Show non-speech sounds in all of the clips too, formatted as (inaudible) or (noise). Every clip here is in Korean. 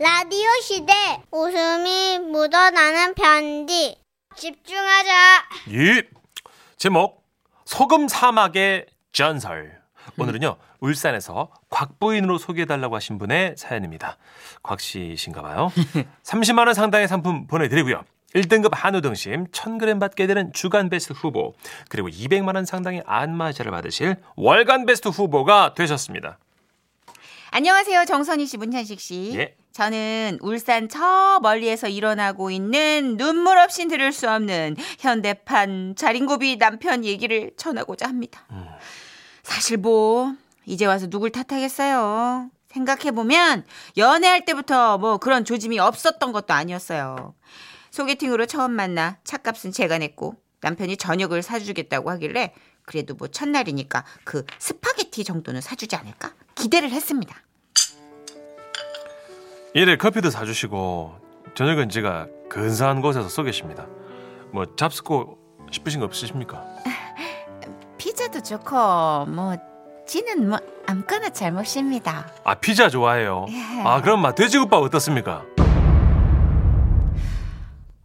라디오 시대 웃음이 묻어나는 편지 집중하자 예. 제목 소금 사막의 전설. 오늘은요 울산에서 곽 부인으로 소개해달라고 하신 분의 사연입니다. 곽 씨신가봐요. 30만 (laughs) 원 상당의 상품 보내드리고요. 1등급 한우 등심 1000g 받게 되는 주간 베스트 후보 그리고 200만 원 상당의 안마자를 받으실 월간 베스트 후보가 되셨습니다. 안녕하세요. 정선희 씨, 문찬식 씨. 예. 저는 울산 저 멀리에서 일어나고 있는 눈물 없이 들을 수 없는 현대판 자린고비 남편 얘기를 전하고자 합니다. 사실 뭐 이제 와서 누굴 탓하겠어요. 생각해보면 연애할 때부터 뭐 그런 조짐이 없었던 것도 아니었어요. 소개팅으로 처음 만나 차값은 제가 냈고 남편이 저녁을 사주겠다고 하길래 그래도 뭐 첫날이니까 그 스파게티 정도는 사주지 않을까 기대를 했습니다. 이래 커피도 사주시고 저녁은 제가 근사한 곳에서 쏘겠습니다. 뭐 잡수고 싶으신 거 없으십니까? 피자도 좋고 뭐 지는 뭐 아무거나 잘 먹습니다. 아 피자 좋아해요. 예. 아 그럼 막 돼지국밥 어떻습니까?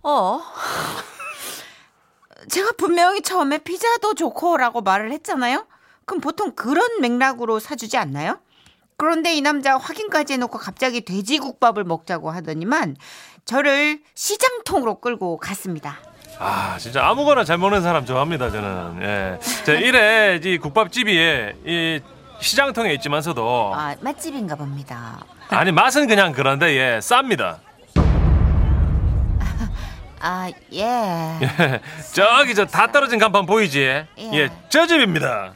어? (laughs) 제가 분명히 처음에 피자도 좋고라고 말을 했잖아요. 그럼 보통 그런 맥락으로 사주지 않나요? 그런데 이 남자 확인까지 해놓고 갑자기 돼지국밥을 먹자고 하더니만 저를 시장통으로 끌고 갔습니다. 아 진짜 아무거나 잘 먹는 사람 좋아합니다 저는. 예. 자 이래 이 국밥집이 이 시장통에 있지만서도 아 맛집인가 봅니다. 아니 맛은 그냥 그런데 예 쌉니다. 아 예. 저기 저 다 떨어진 간판 보이지? 예. 예, 저 집입니다.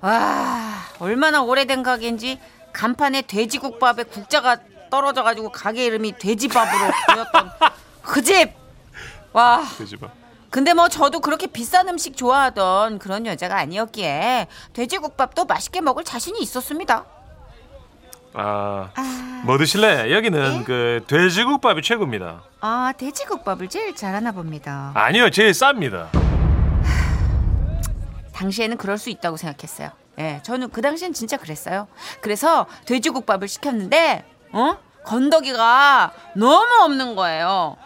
와 얼마나 오래된 가게인지 간판에 돼지국밥에 국자가 떨어져가지고 가게 이름이 돼지밥으로 (laughs) 보였던 그 집. 와그 집은. 근데 뭐 저도 그렇게 비싼 음식 좋아하던 그런 여자가 아니었기에 돼지국밥도 맛있게 먹을 자신이 있었습니다. 아, 아, 뭐 드실래? 여기는 예? 그 돼지국밥이 최고입니다. 아 돼지국밥을 제일 잘하나 봅니다. 아니요, 제일 쌉니다. 당시에는 그럴 수 있다고 생각했어요. 예, 저는 그 당시엔 진짜 그랬어요. 그래서 돼지국밥을 시켰는데, 어? 건더기가 너무 없는 거예요.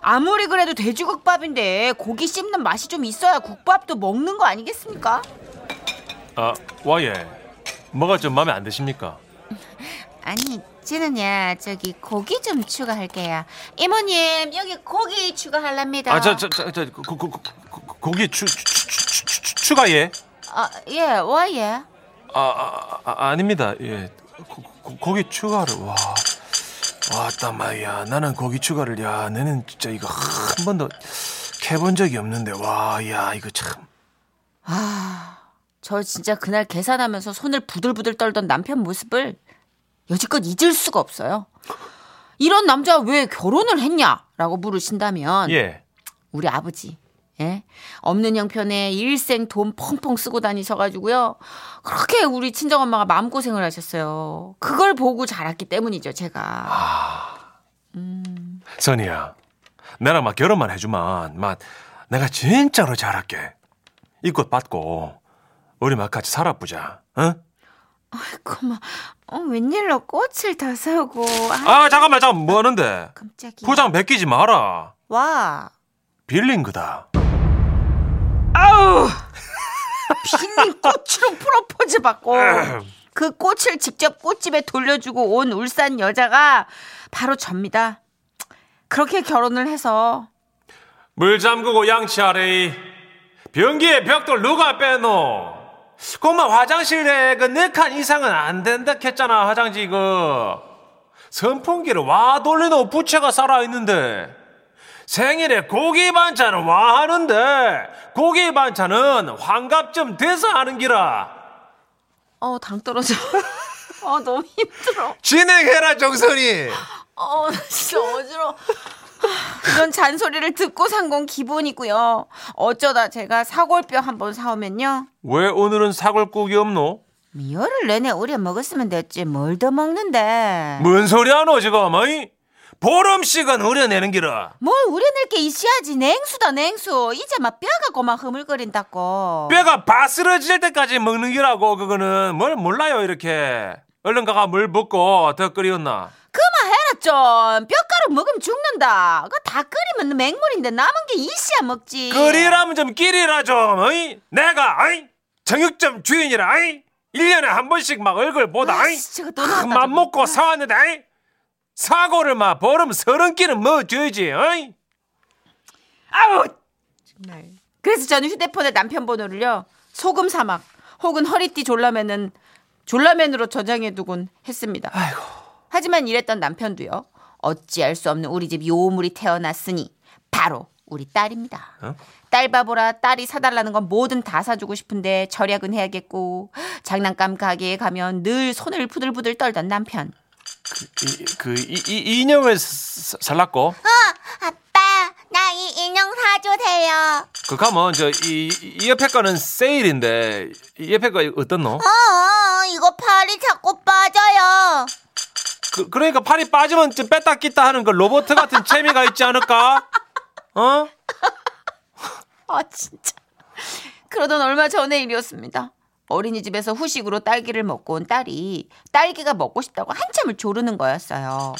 아무리 그래도 돼지국밥인데 고기 씹는 맛이 좀 있어야 국밥도 먹는 거 아니겠습니까? 아, 와예. 뭐가 좀 마음에 안 드십니까? (laughs) 아니, 쟤는야 저기 고기 좀 추가할게요. 이모님 여기 고기 추가할랍니다. 아, 저, 저, 저, 저 고, 고, 고, 고, 고기 추, 추, 추, 추, 추, 추가예? 아, 예, 와 예. 아, 아, 아, 아 닙니다. 예. 고, 고, 고기 추가를, 와. 왔다 마야 나는 고기 추가를 야 너는 진짜 이거 한 번도 해본 적이 없는데 와 야 이거 참 아, 저 진짜 그날 계산하면서 손을 부들부들 떨던 남편 모습을 여지껏 잊을 수가 없어요. 이런 남자 왜 결혼을 했냐라고 물으신다면 예. 우리 아버지 예? 없는 형편에 일생 돈 펑펑 쓰고 다니셔가지고요. 그렇게 우리 친정엄마가 마음고생을 하셨어요. 그걸 보고 자랐기 때문이죠, 제가. 선이야, 나랑 막 결혼만 해주면, 막 내가 진짜로 잘할게. 이 꽃 받고, 우리 막 같이 살아보자, 어? 그만, 어, 웬일로 꽃을 다 사고. 아, 아, 잠깐만, 잠깐만, 뭐 하는데? 깜짝이야. 포장 베끼지 마라. 와. 빌린 거다. 아우! 빈 꽃으로 프로포즈 받고 그 꽃을 직접 꽃집에 돌려주고 온 울산 여자가 바로 접니다. 그렇게 결혼을 해서 물 잠그고 양치하래. 변기에 벽돌 누가 빼노? 그만 화장실에 그네칸 이상은 안 된다 했잖아, 화장지 이거. 선풍기를 와 돌리는 부채가 살아있는데. 생일에 고기 반찬을 와 하는데, 고기 반찬은 환갑 좀 돼서 하는 기라. 어 당 떨어져. (laughs) 어 너무 힘들어. 진행해라, 정선이. 어 진짜 어지러. 이런 잔소리를 듣고 산 건 기본이고요. 어쩌다 제가 사골뼈 한번 사오면요. 왜 오늘은 사골국이 없노? 열흘 내내 우려 먹었으면 됐지 뭘 더 먹는데. 뭔 소리 하노, 지금, 어이? 보름씩은 우려내는 기라. 뭘 우려낼 게 있어야지 냉수다 냉수 이제 막 뼈가 고막 흐물거린다고 뼈가 바스러질 때까지 먹는 기라고 그거는 뭘 몰라요 이렇게 얼른 가가 물 붓고 더 끓이었나 그만해라 좀 뼈가루 먹으면 죽는다. 그거 다 끓이면 맹물인데 남은 게 이씨야 먹지. 끓이라면 좀 끼리라 좀 어이? 내가 어이? 정육점 주인이라 어이? 1년에 한 번씩 막 얼굴 보다? 아이씨, 저거 맘. 먹고 사왔는데 어이? 사고를 막 보름 서른 끼는 뭐 줘야지 어이? 아우 정말. 그래서 저는 휴대폰에 남편 번호를요 소금 사막 혹은 허리띠 졸라맨은 졸라맨으로 저장해두곤 했습니다. 아이고 하지만 이랬던 남편도요 어찌할 수 없는 우리 집 요물이 태어났으니 바로 우리 딸입니다. 어? 딸 바보라 딸이 사달라는 건 뭐든 다 사주고 싶은데 절약은 해야겠고 장난감 가게에 가면 늘 손을 부들부들 떨던 남편. 이, 그 이, 이 인형을 사- 살랐고 아빠, 나 이 인형 사주세요. 그 가면 저 이 이 옆에 거는 세일인데 이 옆에 거 어떻노? 어, 이거 팔이 자꾸 빠져요. 그, 그러니까 팔이 빠지면 좀 뺐다 꼈다 하는 그 로봇 같은 재미가 있지 않을까? 어? (laughs) 아 진짜. 그러던 얼마 전의 일이었습니다. 어린이집에서 후식으로 딸기를 먹고 온 딸이 딸기가 먹고 싶다고 한참을 조르는 거였어요.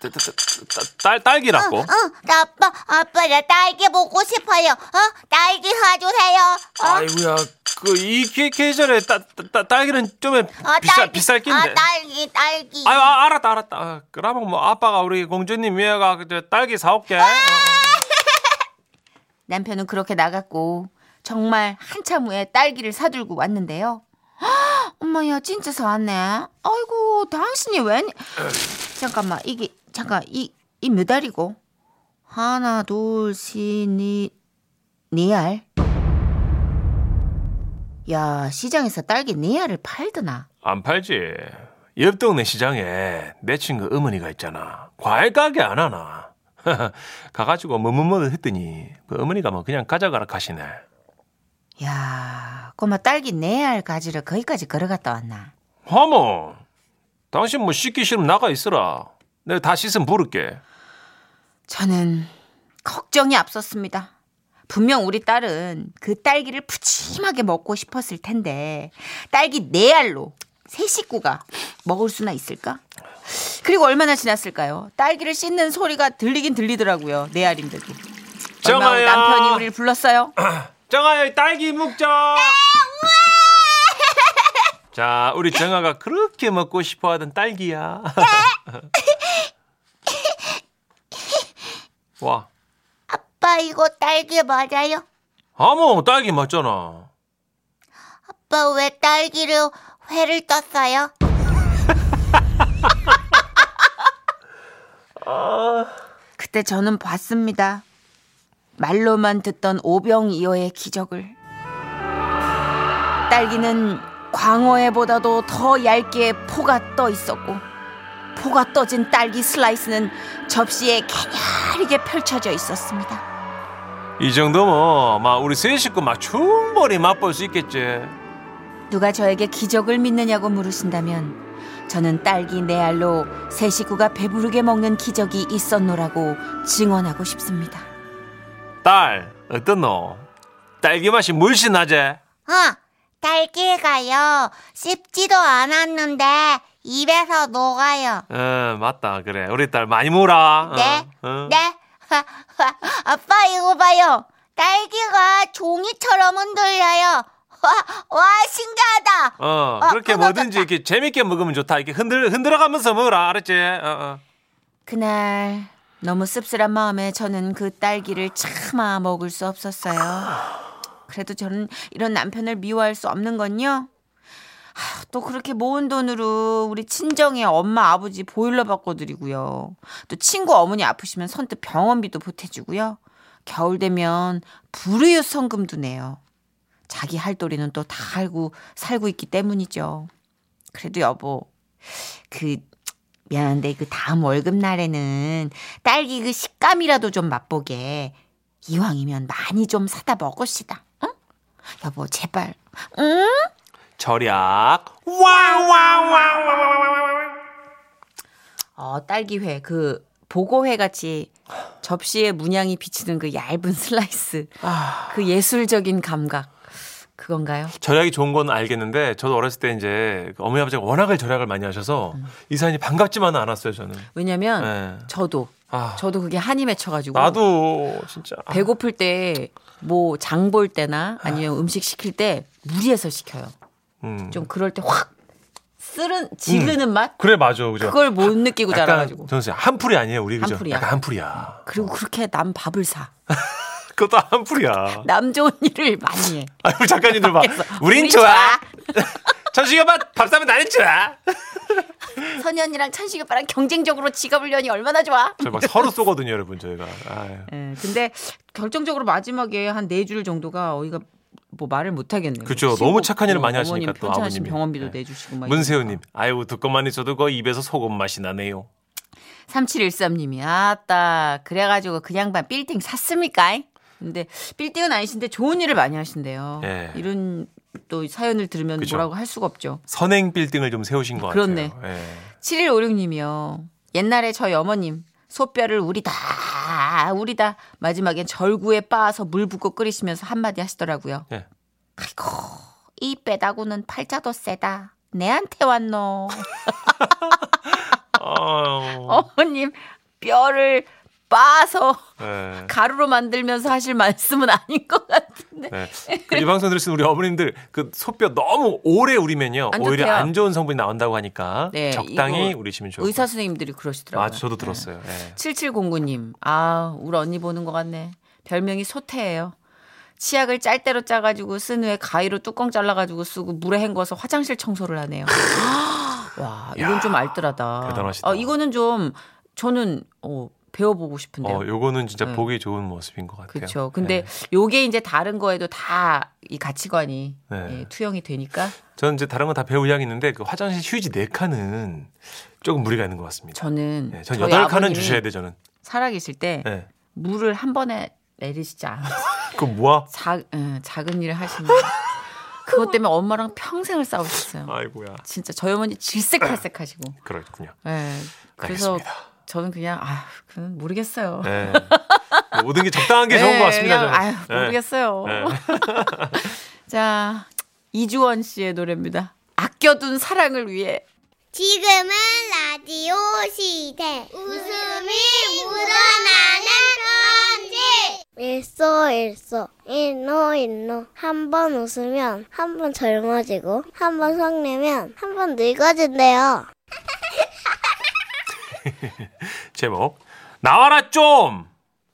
따- 따- 따- 딸 딸기라고? 어, 나 아빠, 아빠, 나 딸기 먹고 싶어요. 어, 딸기 사주세요. 어, 아이고야 그이 계절에 따, 따, 따- 딸기는 좀 어, 비쌀 딸기. 비쌀 낀데. 아, 딸기, 딸기. 아유 아, 알았다 알았다. 아, 그러면 뭐 아빠가 우리 공주님 위에가 그 딸기 사올게. 어, 어. (laughs) 남편은 그렇게 나갔고 정말 한참 후에 딸기를 사들고 왔는데요. 헉, 엄마야 진짜 사왔네. 아이고 당신이 웬? 잠깐만 이게 잠깐 이이몇 알이고? 하나 둘셋넷네 알. 야 시장에서 딸기 네 알을 팔더나. 안 팔지. 옆 동네 시장에 내 친구 어머니가 있잖아. 과일 가게 안 하나. (laughs) 가가지고 뭐뭐뭐 했더니 그 어머니가 뭐 그냥 가져가라 하시네. 야 꼬마 딸기 네알 가지러 거기까지 걸어갔다 왔나? 하모, 당신 뭐 씻기 싫으면 나가 있으라. 내가 다 씻으면 부를게. 저는 걱정이 앞섰습니다. 분명 우리 딸은 그 딸기를 푸짐하게 먹고 싶었을 텐데 딸기 네 알로 세 식구가 먹을 수나 있을까? 그리고 얼마나 지났을까요? 딸기를 씻는 소리가 들리긴 들리더라고요. 네 알인데도. 정아야. 남편이 우리를 불렀어요. (clears throat) 정아야 딸기 먹자. 자, 우리 정아가 그렇게 먹고 싶어 하던 딸기야. 와, 아빠, 이거 딸기 맞아요? 아무 딸기 맞잖아. 아빠, 왜 딸기를 회를 떴어요? (laughs) 그때 저는 봤습니다. 말로만 듣던 오병이어의 기적을. 딸기는 광어회보다도 더 얇게 포가 떠 있었고, 포가 떠진 딸기 슬라이스는 접시에 개냐리게 펼쳐져 있었습니다. 이 정도면 막 우리 세 식구 막 충분히 맛볼 수 있겠지. 누가 저에게 기적을 믿느냐고 물으신다면, 저는 딸기 네 알로 세 식구가 배부르게 먹는 기적이 있었노라고 증언하고 싶습니다. 딸, 어떻노? 딸기 맛이 물씬 나지? 어, 딸기가요, 씹지도 않았는데, 입에서 녹아요. 어, 맞다. 그래. 우리 딸 많이 물어. 네, 어, 어. 네. (laughs) 아빠, 이거 봐요. 딸기가 종이처럼 흔들려요. 와, 와, 신기하다. 어, 어, 그렇게 끊어졌다. 뭐든지 이렇게 재밌게 먹으면 좋다. 이렇게 흔들, 흔들어가면서 먹어라. 알았지? 어, 어. 그날 너무 씁쓸한 마음에 저는 그 딸기를 차마 먹을 수 없었어요. 그래도 저는 이런 남편을 미워할 수 없는 건요. 하, 또 그렇게 모은 돈으로 우리 친정의 엄마 아버지 보일러 바꿔드리고요. 또 친구 어머니 아프시면 선뜻 병원비도 보태주고요. 겨울 되면 불우유 성금도 내요. 자기 할 도리는 또 다 알고 살고 있기 때문이죠. 그래도 여보, 그 미안한데 그 다음 월급 날에는 딸기 그 식감이라도 좀 맛보게 이왕이면 많이 좀 사다 먹읍시다. 응? 여보 제발. 응? 절약. 와와와와와와. 어 딸기회 그 보고회 같이 접시에 문양이 비치는 그 얇은 슬라이스 아, 그 예술적인 감각 그건가요? 절약이 좋은 건 알겠는데 저도 어렸을 때 이제 그 어머니 아버지가 워낙을 절약을 많이 하셔서 음. 이 사연이 반갑지만은 않았어요 저는. 왜냐면 네. 저도 아, 저도 그게 한이 맺혀가지고 나도 진짜. 아, 배고플 때 뭐 장 볼 때나 아니면 음식 시킬 때 무리해서 시켜요. 음. 좀 그럴 때 확 쓰른 지르는 맛 그래 맞아 그죠. 그걸 못 느끼고 자라가지고 저는 한풀이 아니에요 우리 그죠? 한풀이야. 약간 한풀이야. 그리고 그렇게 남 밥을 사. (laughs) 그것도 한풀이야. 남 좋은 일을 많이 해. 아유 작가님들 봐. 우린 좋아. (laughs) 천식이 오빠 밥 사면 나는 좋아. 언니랑 천식이 오빠랑 경쟁적으로 지갑을 여니 얼마나 좋아. 저막 서로 쏘거든요 여러분 저희가. 아유. 예, 근데 결정적으로 마지막에 한 네 줄 정도가 어이가 뭐 말을 못 하겠네요. 그쵸. 너무 착한 일을 많이 하시니까 또 아버님이. 병원비도 네. 내주시고 막. 문세훈님, 아유 듣고만 있어도 그 입에서 소금 맛이 나네요. 3713님이 아따 그래가지고 그냥 반 빌딩 샀습니까? 근데 빌딩은 아니신데 좋은 일을 많이 하신대요. 예. 이런 또 사연을 들으면 그쵸. 뭐라고 할 수가 없죠. 선행 빌딩을 좀 세우신 것 그렇네. 같아요. 예. 7156님이요. 옛날에 저희 어머님 소뼈를 우리다 우리다 마지막엔 절구에 빻아서 물 붓고 끓이시면서 한마디 하시더라고요. 예. 아이고 이 빼다구는 팔자도 세다. 내한테 왔노. (laughs) (laughs) 어머님 뼈를 빻아서 예. 가루로 만들면서 하실 말씀은 아닌 것 같은데. 네. 그 이 방송 들으시는 우리 어머님들 그 소뼈 너무 오래 우리면요 안 오히려. 안 좋은 성분이 나온다고 하니까 네, 적당히 우리시면 좋을 의사 것 선생님들이. 그러시더라고요. 맞아 저도 들었어요. 예. 7709님, 아, 우리 언니 보는 것 같네. 별명이 소태예요. 치약을 짤대로 짜가지고 쓴 후에 가위로 뚜껑 잘라가지고 쓰고 물에 헹궈서 화장실 청소를 하네요. (gasps) 와, 이건 야, 좀 알뜰하다. 대단하시다. 어, 이거는 좀 저는 어, 배워보고 싶은데요. 어, 요거는 진짜 네. 보기 좋은 모습인 것 같아요. 그렇죠. 근데 네. 요게 이제 다른 거에도 다 이 가치관이 네. 예, 투영이 되니까 저는 이제 다른 건 다 배울 의향이 있는데 그 화장실 휴지 네 칸은 조금 무리가 있는 것 같습니다. 저는 네, 전 저희 여덟 칸은 아버님이 주셔야 돼 저는. 살아계실 때 네. 물을 한 번에 내리시지 않아요. (laughs) 그 뭐야? 작, 예, 작은 일을 하시는 (laughs) 그것 때문에 엄마랑 평생을 싸우셨어요. 아이고야. 진짜 저희 어머니 질색팔색하시고. 그렇군요. 예. 그래서 알겠습니다. 저는 그냥 아, 그건 모르겠어요. 네. 뭐 (laughs) 모든 게 적당한 게 좋은 예, 것 같습니다. 그냥, 저는. 아유, 네. 모르겠어요. 네. (laughs) 자, 이주원 씨의 노래입니다. 아껴둔 사랑을 위해. 지금은 라디오 시대. 웃음이 묻어나는 편지. 일소 일소 일노 일노 한 번 웃으면 한 번 젊어지고 한 번 성내면 한 번 늙어진대요. (laughs) (laughs) 제목 나와라 좀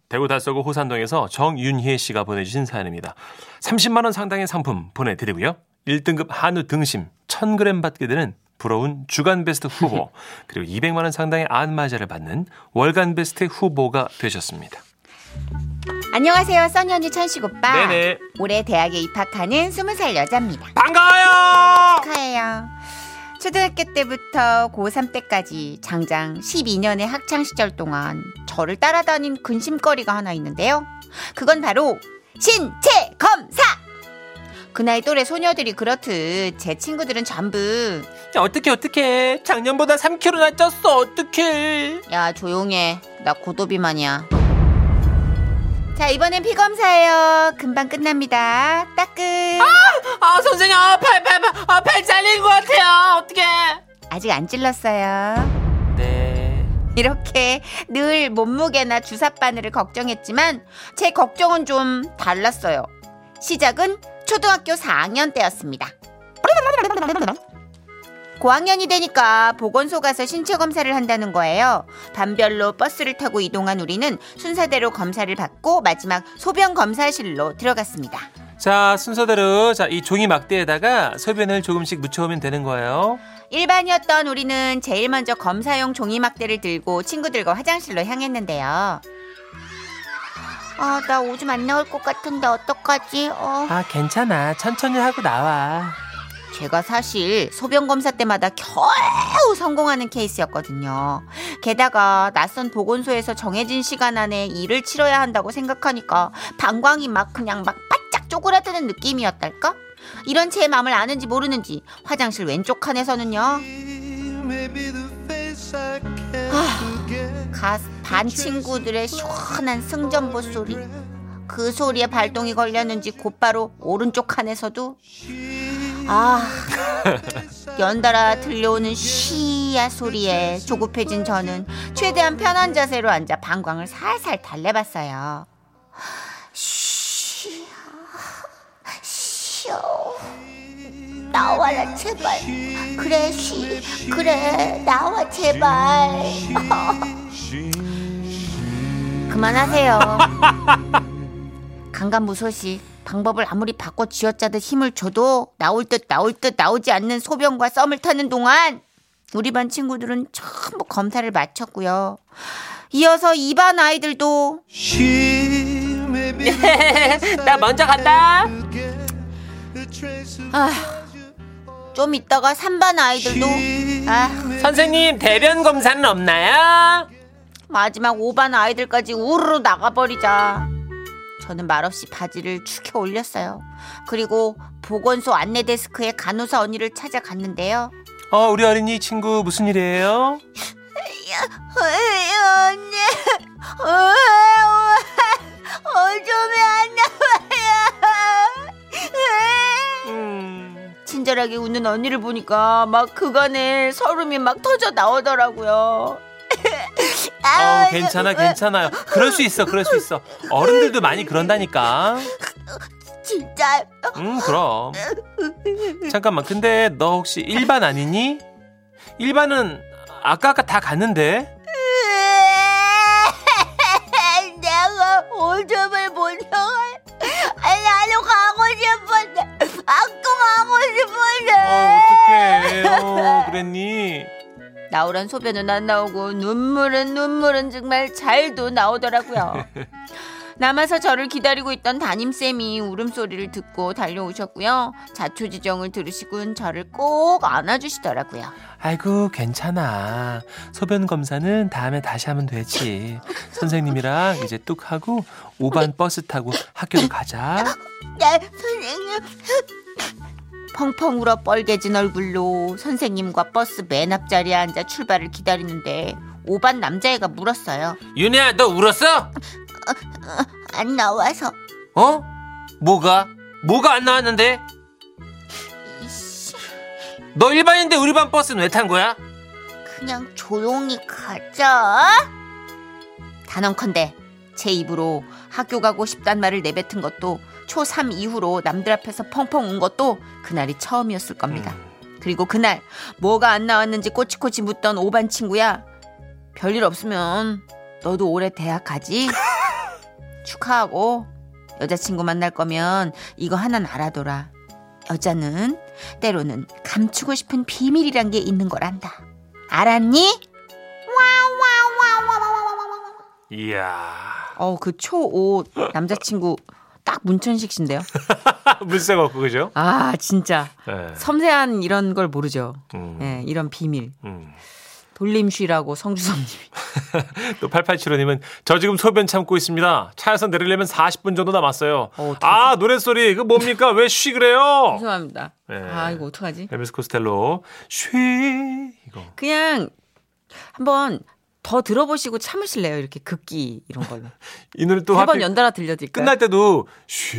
대구 달서구 호산동에서 정윤희 씨가 보내주신 사연입니다. 30만 원 상당의 상품 보내드리고요. 1등급 한우 등심 1000g 받게 되는 부러운 주간 베스트 후보 (laughs) 그리고 200만 원 상당의 안마자를 받는 월간 베스트 후보가 되셨습니다. 안녕하세요, 써니 언니 천식 오빠. 네네. 올해 대학에 입학하는 20살 여자입니다. 반가워요. 축하해요. 초등학교 때부터 고3 때까지 장장 12년의 학창 시절 동안 저를 따라다닌 근심거리가 하나 있는데요. 그건 바로 신체 검사. 그 나이 또래 소녀들이 그렇듯 제 친구들은 전부 어떻게 어떻게 작년보다 3kg나 쪘어 어떻게? 야 조용해 나 고도비만이야. 자 이번엔 피 검사예요. 금방 끝납니다. 따끔. 아 선생님 아 팔 팔팔팔 잘린 것 같아요 어떻게? 아직 안 찔렀어요. 네. 이렇게 늘 몸무게나 주사 바늘을 걱정했지만 제 걱정은 좀 달랐어요. 시작은 초등학교 4학년 때였습니다. 고학년이 되니까 보건소 가서 신체 검사를 한다는 거예요. 반별로 버스를 타고 이동한 우리는 순서대로 검사를 받고 마지막 소변 검사실로 들어갔습니다. 자 순서대로 자 이 종이 막대에다가 소변을 조금씩 묻혀오면 되는 거예요. 일반이었던 우리는 제일 먼저 검사용 종이 막대를 들고 친구들과 화장실로 향했는데요. 아, 나 오줌 안 나올 것 같은데 어떡하지? 어. 아 괜찮아 천천히 하고 나와. 제가 사실 소변 검사 때마다 겨우 성공하는 케이스였거든요. 게다가 낯선 보건소에서 정해진 시간 안에 일을 치러야 한다고 생각하니까 방광이 막 그냥 막 바짝 쪼그라드는 느낌이었달까? 이런 제 마음을 아는지 모르는지 화장실 왼쪽 칸에서는요. 아, 가, 반 친구들의 시원한 승전보 소리. 그그 소리에 발동이 걸렸는지 곧바로 오른쪽 칸에서도 아 연달아 들려오는 쉬야 소리에 조급해진 저는 최대한 편한 자세로 앉아 방광을 살살 달래봤어요. 쉬, 쉬어. 나와라 제발. 그래 쉬. 그래 나와 제발. (laughs) 그만하세요. (laughs) 강간무소식 방법을 아무리 바꿔 쥐어짜듯 힘을 줘도 나올 듯 나올 듯 나오지 않는 소변과 썸을 타는 동안 우리 반 친구들은 전부 검사를 마쳤고요. 이어서 이반 아이들도 (laughs) 나 먼저 간다. 아, 좀 있다가 3반 아이들도 아, 선생님 대변 검사는 없나요? 마지막 5반 아이들까지 우르르 나가버리자 저는 말없이 바지를 축혀 올렸어요. 그리고 보건소 안내 데스크에 간호사 언니를 찾아갔는데요. 어, 우리 어린이 친구 무슨 일이에요? 언니, 어좀이 안 나와요. 음. 친절하게 웃는 언니를 보니까 막 그간에 서름이 막 터져 나오더라고요. 어, 괜찮아, 괜찮아요. 그럴 수 있어, 그럴 수 있어. 어른들도 많이 그런다니까. 진짜 음, 그럼. 잠깐만, 근데 너 혹시 일반 아니니? 일반은 아까 아까 다 갔는데? (laughs) 내가 오줌을 못. 아니, 나도 가고 싶은데, 학교 가고 싶은데. 어, 어떡해. 어, 그랬니? 나오란 소변은 안 나오고 눈물은 눈물은 정말 잘도 나오더라고요. (laughs) 남아서 저를 기다리고 있던 담임쌤이 울음소리를 듣고 달려오셨고요. 자초지정을 들으시곤 저를 꼭 안아주시더라고요. 아이고, 괜찮아. 소변 검사는 다음에 다시 하면 되지. 선생님이랑 이제 뚝 하고 5반 버스 타고 학교로 가자. (laughs) 네, 선생님. 펑펑 울어 뻘개진 얼굴로 선생님과 버스 맨 앞자리에 앉아 출발을 기다리는데 5반 남자애가 물었어요. 윤혜야 너 울었어? 안 나와서. 어? 뭐가? 뭐가 안 나왔는데? 이씨, 너 일반인데 우리 반 버스는 왜 탄 거야? 그냥 조용히 가자. 단언컨대 제 입으로 학교 가고 싶단 말을 내뱉은 것도 초3 이후로 남들 앞에서 펑펑 운 것도 그날이 처음이었을 겁니다. 그리고 그날 뭐가 안 나왔는지 꼬치꼬치 묻던 오반 친구야. 별일 없으면 너도 올해 대학 가지? (laughs) 축하하고 여자친구 만날 거면 이거 하나는 알아둬라. 여자는 때로는 감추고 싶은 비밀이란 게 있는 거란다. 알았니? 이야. 어, 그 초5 남자친구 딱 문천식 씨인데요. (laughs) 물색 없고, 그죠? 아, 진짜. 네. 섬세한 이런 걸 모르죠. 음, 예, 이런 비밀. 음. 돌림쉬라고 성주성님이. (laughs) 또 8875님은 저 지금 소변 참고 있습니다. 차에서 내리려면 40분 정도 남았어요. 어? 아, 노랫소리. 그 뭡니까? 왜 쉬 그래요? 죄송합니다. 네. 아, 이거 어떡하지? 엘비스 코스텔로 쉬 이거. 그냥 한번 더 들어보시고 참으실래요? 이렇게 극기 이런 걸로. (laughs) 이 노래 또세번 하필 연달아 들려드릴까요? 끝날 때도 쉬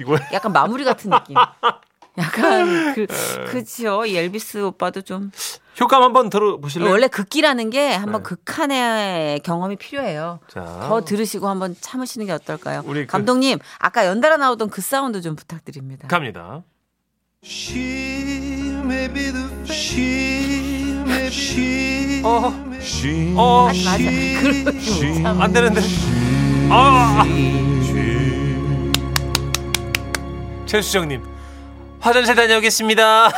이거 (laughs) 약간 마무리 같은 느낌. (laughs) 약간 그 네. 그치요. 이 엘비스 오빠도 좀 효과음 한번 들어보실래요? 원래 극기라는 게 한번 네. 극한의 경험이 필요해요. 자, 더 들으시고 한번 참으시는 게 어떨까요? 우리 그- 감독님 아까 연달아 나오던 그 사운드 좀 부탁드립니다. 갑니다. She may be the she may be 어, she 어, 맞아 맞아. 참아. 안 되는데. 아, 최수정님. 화장실 다녀오겠습니다.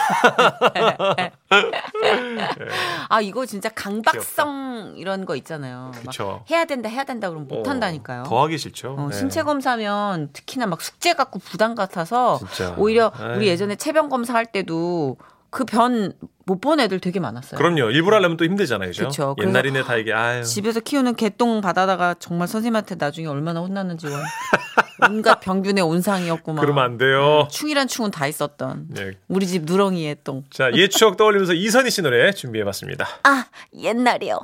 아 이거 진짜 강박성 이런 거 있잖아요. 막 그쵸. 해야 된다 해야 된다 그러면 못 한다니까요. 더 하기 싫죠. 어, 네. 신체 검사면 특히나 막 숙제 갖고 부담 같아서 진짜. 오히려 에이. 우리 예전에 체변 검사 할 때도 그 변 못 본 애들 되게 많았어요. 그럼요. 일부러 하려면 또 힘들잖아요. 그죠? 옛날이네 다 이게 아유. 집에서 키우는 개똥 받아다가 정말 선생님한테 나중에 얼마나 혼났는지 원- (laughs) 온갖 병균의 온상이었구만. 그러면 안 돼요. 충이란 충은 다 있었던 네. 우리 집 누렁이의 똥. 자, 옛 추억 떠올리면서 이선희 씨 노래 준비해 봤습니다. 아, 옛날이요.